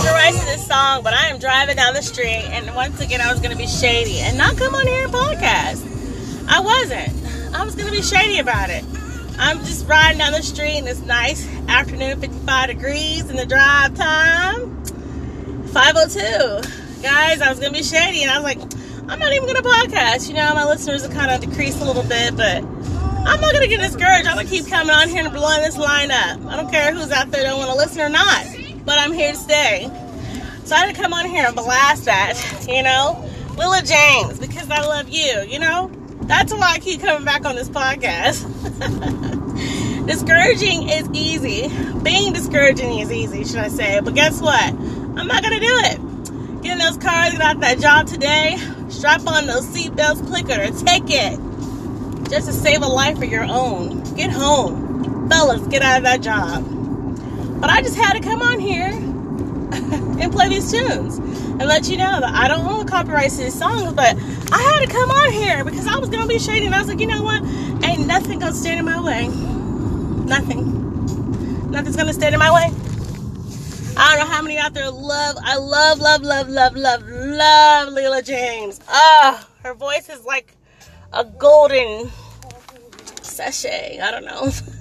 copyrights to this song, but I am driving down the street, and once again, I was going to be shady and not come on here and podcast. I wasn't. I was going to be shady about it. I'm just riding down the street, and it's nice afternoon, 55 degrees in the drive time. 502. Guys, I was going to be shady, and I was like, I'm not even going to podcast. You know, my listeners have kind of decreased a little bit, but I'm not going to get discouraged. I'm going to keep coming on here and blowing this line up. I don't care who's out there don't want to listen or not but I'm here to stay. So I had to come on here and blast that, you know? Leela James, because I love you, you know? That's why I keep coming back on this podcast. Discouraging is easy. Being discouraging is easy, should I say. But guess what? I'm not going to do it. Get in those cars, get out that job today, strap on those seatbelts, click it, take it. Just to save a life of your own. Get home. Fellas, get out of that job. But I just had to come on here and play these tunes and let you know that I don't own the copyrights to these songs, but I had to come on here because I was gonna be shady and I was like, you know what? Ain't nothing gonna stand in my way. Nothing. Nothing's gonna stand in my way. I don't know how many out there love, I love, love, love, love, love, love Leela James. Ah, oh, her voice is like a golden sachet. I don't know.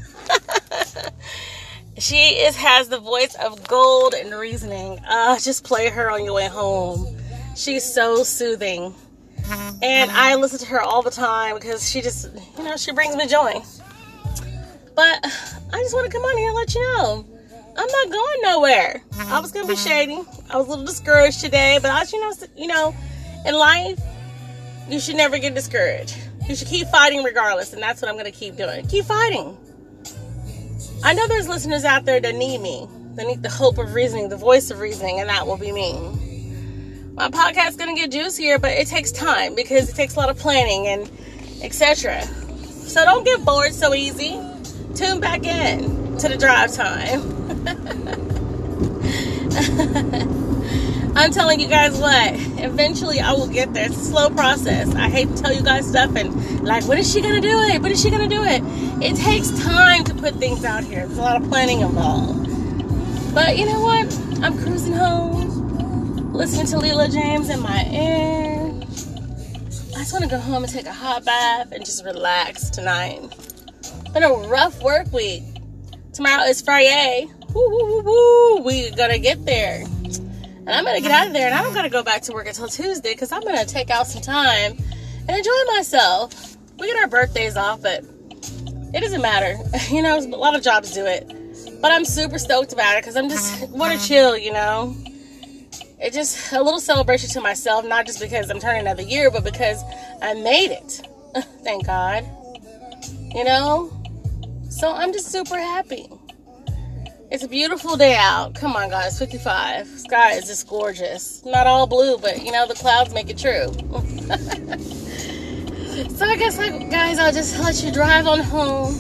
She is has the voice of gold and reasoning. Uh, just play her on your way home. She's so soothing. And I listen to her all the time because she just, you know, she brings me joy. But I just want to come on here and let you know I'm not going nowhere. I was gonna be shady. I was a little discouraged today, but I, you know, you know, in life, you should never get discouraged. You should keep fighting regardless, and that's what I'm gonna keep doing. Keep fighting. I know there's listeners out there that need me. They need the hope of reasoning, the voice of reasoning, and that will be me. My podcast's gonna get juicier, but it takes time because it takes a lot of planning and etc. So don't get bored so easy. Tune back in to the drive time. I'm telling you guys what, eventually I will get there. It's a slow process. I hate to tell you guys stuff and like, when is she gonna do it? When is she gonna do it? It takes time to put things out here. There's a lot of planning involved. But you know what? I'm cruising home, listening to Leela James in my ear. I just want to go home and take a hot bath and just relax tonight. Been a rough work week. Tomorrow is Friday. Woo, woo, woo, woo. We gotta get there. And I'm gonna get out of there and I don't gotta go back to work until Tuesday because I'm gonna take out some time and enjoy myself. We get our birthdays off, but it doesn't matter. You know, a lot of jobs do it. But I'm super stoked about it because I'm just want to chill, you know. It's just a little celebration to myself, not just because I'm turning another year, but because I made it. Thank God. You know? So I'm just super happy. It's a beautiful day out. Come on, guys. 55. Sky is just gorgeous. Not all blue, but you know, the clouds make it true. so I guess, like, guys, I'll just let you drive on home.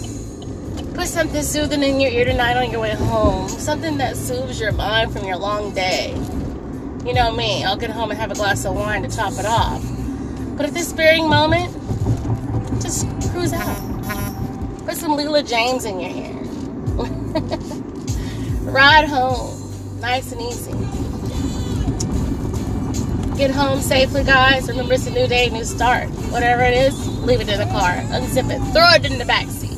Put something soothing in your ear tonight on your way home. Something that soothes your mind from your long day. You know me. I'll get home and have a glass of wine to top it off. But at this very moment, just cruise out. Put some Leela James in your hair. Ride home, nice and easy. Get home safely, guys. Remember, it's a new day, new start. Whatever it is, leave it in the car. Unzip it, throw it in the back seat.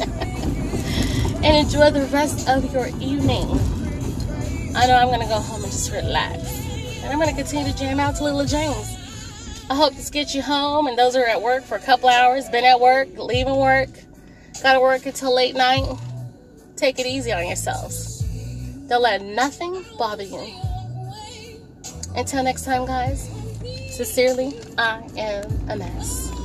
and enjoy the rest of your evening. I know I'm going to go home and just relax. And I'm going to continue to jam out to Leela James. I hope this gets you home. And those are at work for a couple hours, been at work, leaving work, got to work until late night. Take it easy on yourselves. Don't let nothing bother you. Until next time, guys, sincerely, I am a mess.